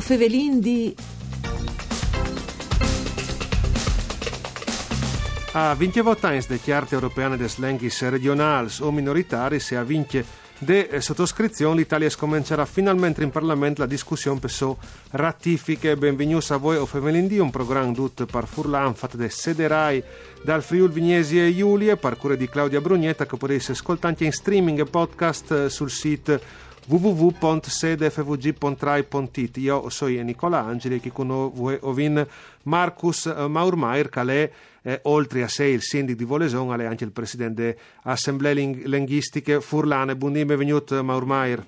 O Fevelin di... A vince votants de chiarte europeane des lenghis regionals o minoritaris e a vince de sottoscrizione l'Italia scomincerà finalmente in Parlamento la discussione per so ratifiche. Benvenuti a voi o Femelindi, un programma tutto per Furlan fatto da Sederai dal Friul Vignesi e Giulia, parcure di Claudia Brugnetta che potete ascoltare anche in streaming e podcast sul sito www.sedefvg.rai.it Io sono Nicola Angeli e con voi ovin Marcus Maurmaier che è eh, oltre a sé il sindaco di Voleson, è anche il presidente dell'Assemblea Ling- Linguistiche Furlane. Buondì, benvenuto Maurmaier.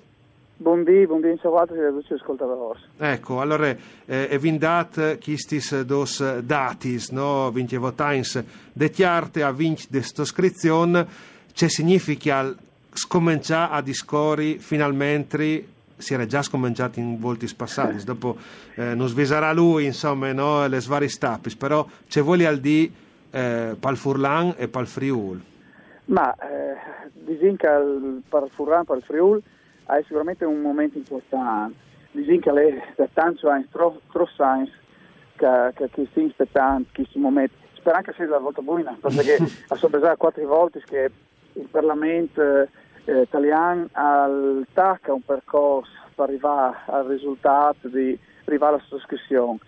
Buondì, buondì, ciao a tutti ascoltatori. Ecco, allora, eh, è vindat quistis dos datis, no? Vince votains de chiarte a vince de scrizione, c'è significa scominciare a discorri finalmente si era già scominciato in volti passati, dopo eh, non svisarà lui insomma no, le varie stappi, però c'è voglia al di eh, pal Furlan e pal Friul. Ma eh, che per Furlan per Friul è sicuramente un momento importante, che è da tanto troppo science che, che, che si aspettando questo momento, spero anche sia la volta buona, perché ha soppesato quattro volte che il Parlamento eh, italiano al TAC un percorso per arrivare al risultato di arrivare alla sottoscrizione.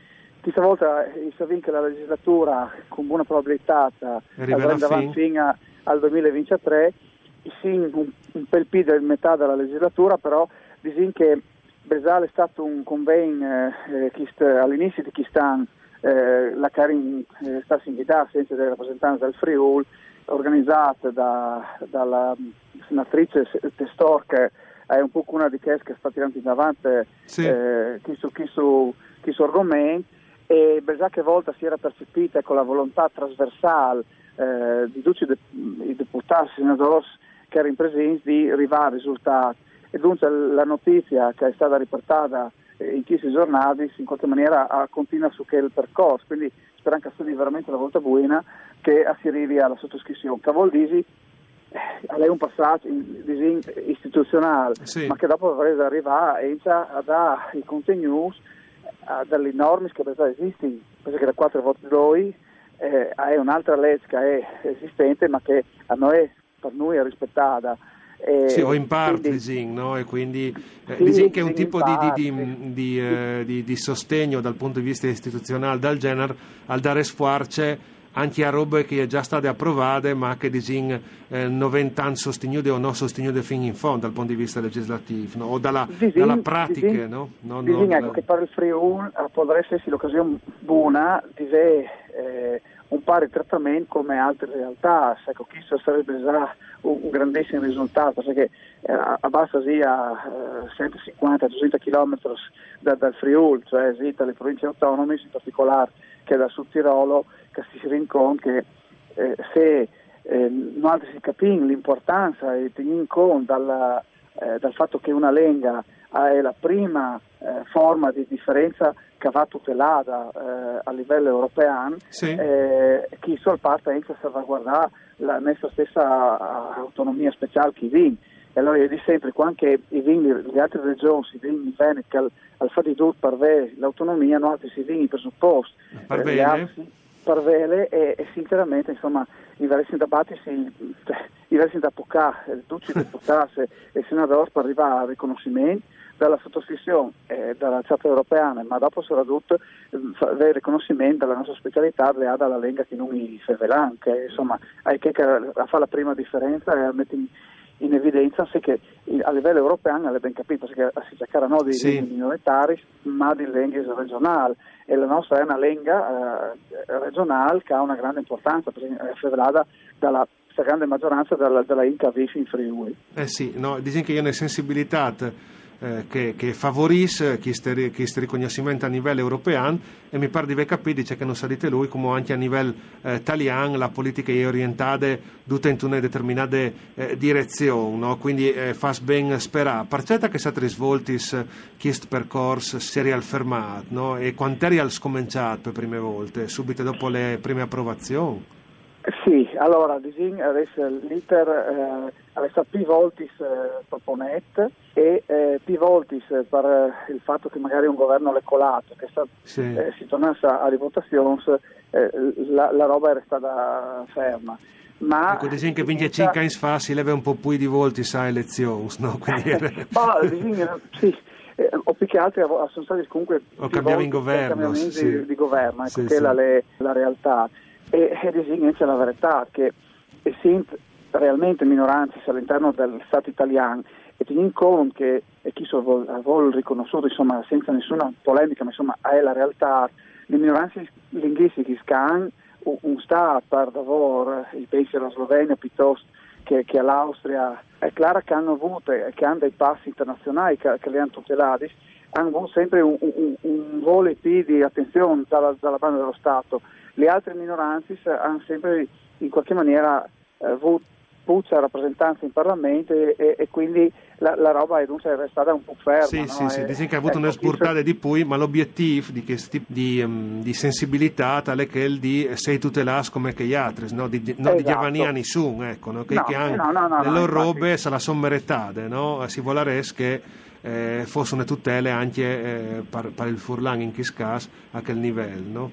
Questa volta eh, si vince la legislatura con buona probabilità andrà avanti fino al 2023, sì, un, un pel più del metà della legislatura, però dicono che Besale è stato un convegno eh, all'inizio di Chistan, eh, la Carin eh, sta invitata senza dei rappresentanti del Friul, organizzata da, dalla senatrice Testor che è un po' una di quelle che sta tirando in avanti sì. eh, questo, questo, questo argomento e qualche volta si era percepita con la volontà trasversale eh, di tutti i deputati, i senatori che erano presenti di arrivare a risultati. E dunque la notizia che è stata riportata in questi giornali in qualche maniera continua su quel percorso. Quindi spero che sia veramente una volta buona che si arrivi alla sottoscrizione. Che vuol dire eh, lei un passaggio istituzionale, sì. ma che dopo dovrete arrivare a dare i contenuti dalle norme che già esistono, perché da quattro volte noi eh, è un'altra legge che è esistente, ma che a noi, per noi è rispettata. Eh, sì, o in parte, quindi, no? e quindi eh, sì, diciamo che è un tipo di, di, di, eh, di, sostegno dal punto di vista istituzionale dal genere al dare sforze anche a robe che è già state approvate ma che disin eh, 90 anni sostenute o non sostenute fino in fondo dal punto di vista legislativo no? o dalla, disin, dalla pratica disin, no? no, disin, no ecco, che per il Friuli eh, potrebbe essere l'occasione buona di eh, un pari trattamento come altre realtà ecco, questo sarebbe già un, un grandissimo risultato perché eh, abbassa sì a eh, 150-200 km da, dal Friuli cioè sì, dalle province autonome in particolare che da Sud Tirolo che si che eh, se eh, non si capisce l'importanza e tenendo conto dalla, eh, dal fatto che una lenga è la prima eh, forma di differenza che va tutelata eh, a livello europeo, sì. eh, chi sul parte inizia a salvaguardare la nostra stessa autonomia speciale che viene. E allora io dico sempre, quando i vini, le altre regioni, i vini veneti, che al, al fatto di tutto per l'autonomia, non altri si vini presupposti. Per bene parvele e, e sinceramente insomma i vari sindacati si, cioè, i vari sindacati eh, tutti i deputati e i senatori per arrivare al riconoscimento dalla sottoscrizione eh, dalla Charta europea, ma dopo soprattutto eh, il riconoscimento della nostra specialità le dalla Lega che non i Fevelan, che insomma è che fa la prima differenza e mette in, in evidenza se che a livello europeo è ben capito perché si cercano non di sì. minoritari ma di lingue regionali e la nostra è una lingua eh, regionale che ha una grande importanza perché è federata dalla grande maggioranza della, della Inca Vici in Friuli. Eh sì, no, dicono che io ne sensibilità eh, che, favorisce questo riconoscimento a livello europeo e mi pare di aver capito che non salite lui come anche a livello eh, italiano la politica è orientata tutta in una determinata eh, direzione no? quindi eh, fa ben sperare percetta che siate svolti questo percorso si è rialfermato no? e quanto è scominciato per prime volte subito dopo le prime approvazioni Sì, allora adesso l'iter eh, adesso più voltis eh, proponet e eh, più voltis per eh, il fatto che magari un governo l'è colato, che sta, Sì. eh, si tornasse alle votazioni, eh, la, la roba era stata ferma. Ma Ecco, disin che vince 5 anni fa si leva un po' più di volti sa elezioni, no? Quindi Ma disin, sì, eh, o più che altro sono stati comunque O in governo, cambiamenti sì. di, di governo, ecco Sì, che sì. è la realtà. E, e disin c'è la verità che essendo realmente minoranze all'interno del Stato italiano e tenendo conto che e chi so vuol, vuol riconosciuto insomma senza nessuna polemica ma insomma è la realtà le minoranze linguistiche che hanno un, Stato per lavoro i paesi alla Slovenia piuttosto che, che all'Austria è chiaro che hanno avuto e che hanno dei passi internazionali che, che li hanno tutelati hanno avuto sempre un, un, un volo più di attenzione dalla, dalla banda dello Stato le altre minoranze hanno sempre in qualche maniera eh, avuto puzza rappresentanza in Parlamento e, e- quindi la, la roba è stata un po' ferma. Sì, no? sì, sì, E- dicono che ha avuto ecco, so- spurtata di poi, ma l'obiettivo di, questo tipo di, ehm, di sensibilità tale che il di sei tutelato come che gli altri, no? di, di, no, di Esatto. giovani a nessuno, ecco, no? che, No, che hanno no, no, no, le loro robe se la sono meritate, no? si vuole che eh, fossero tutele anche eh, per, il furlan in caso a quel livello. No?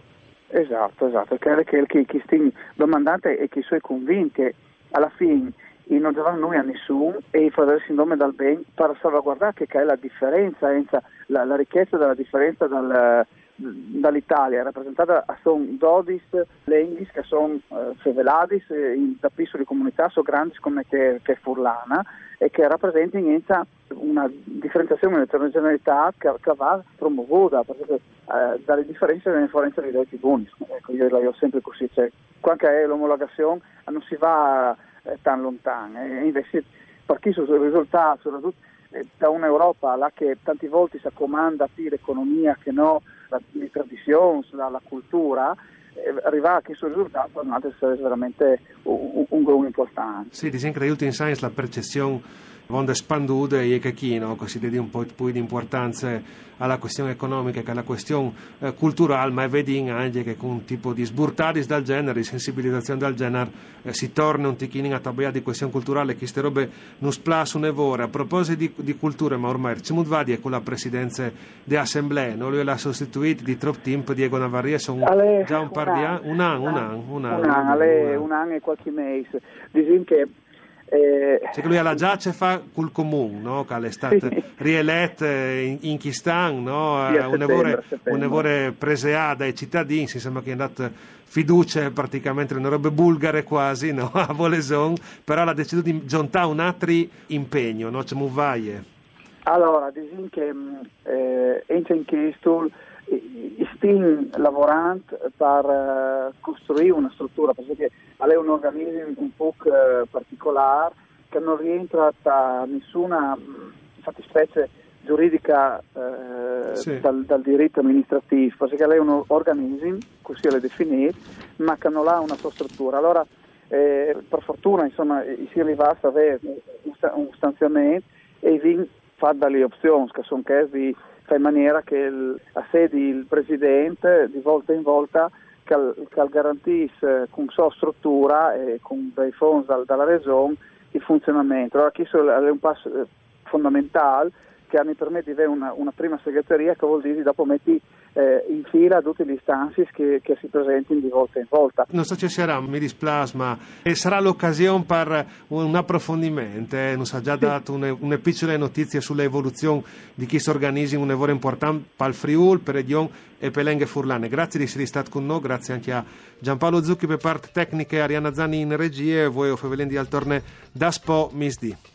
Esatto, esatto, che, che, che chi sta domandante e chi sono convinti che alla fine i non davano noi a nessuno e i fratelli in nome dal bene per salvaguardare che è la differenza, enza, la, la ricchezza della differenza dal, dall'Italia, rappresentata a son 12 lingue che sono eh, feveladis in da piccole comunità, sono grandi come che, che Furlana e che rappresentano una differenziazione un'eterogeneità che, che va promovuta perché eh, dalle differenze viene fuori dei diritti buoni ecco io la io sempre così cioè, qua che è l'omologazione eh, non si va eh, tan lontano e invece sono i risultati soprattutto eh, da un'Europa là che tanti volte si accomanda più l'economia che no la, le tradizioni, la, la cultura eh, arrivare a questo risultato per noi è veramente un, un, gruppo importante. Sì, dicono che negli ultimi anni la percezione vonde spandude e che chi no? così di un po' più di importanza alla questione economica che alla questione eh, culturale, ma vedi anche che con un tipo di sburtadis del genere, di sensibilizzazione del genere, eh, si torna un ticchino a tabella di questione culturale, che queste robe non splas un'evore. A proposito di, di cultura, ma ormai Cimut Vadi è con la presidenza dell'Assemblea, no? lui l'ha sostituito di trop tempo Diego Navarria, sono già un par di anni, un anno, un anno, un anno, un anno, un anno e qualche mese dicono che eh, Cioè che lui alla già ce fa col comune, no? che è stato Sì. rieletto in, in Chistan, no? Sì, a un settembre, evore, a settembre. un evore presea dai cittadini, si sembra che è andato fiducia praticamente nelle robe bulgare quasi, no? a Voleson, però ha deciso di giuntare un altro impegno, no? C'è Muvaie. Allora, dicono che mh, eh, in questo, stiamo lavorando per eh, costruire una struttura, perché è un organismo un po' eh, particolare che non rientra da nessuna mh, fattispecie giuridica eh, Sì. dal, dal diritto amministrativo, perché lei è un organismo, così è definito, ma che non ha una sua struttura. Allora, eh, per fortuna, insomma, si arriva a avere un, sta- un stanziamento e vi fa dalle opzioni che sono che di fare in maniera che il, a sedi il presidente di volta in volta che, al garantisse con sua struttura e con dei fondi dal- dalla regione il funzionamento. Allora questo è un passo eh, fondamentale che mi permette di avere una, una prima segreteria che vuol dire che dopo metti eh, in fila tutte le istanze che, che si presentino di volta in volta. Non so se sarà, mi displasma, e sarà l'occasione per un approfondimento, eh? non ha già dato une, une piccole notizie sull'evoluzione di chi si organizza un lavoro importante per il Friul, per Edion e per Lenghe Furlane. Grazie di essere stato con noi, grazie anche a Giampaolo Zucchi per parte tecnica e Arianna Zanni in regia e voi o Fevelendi al torne da Spo Misdi.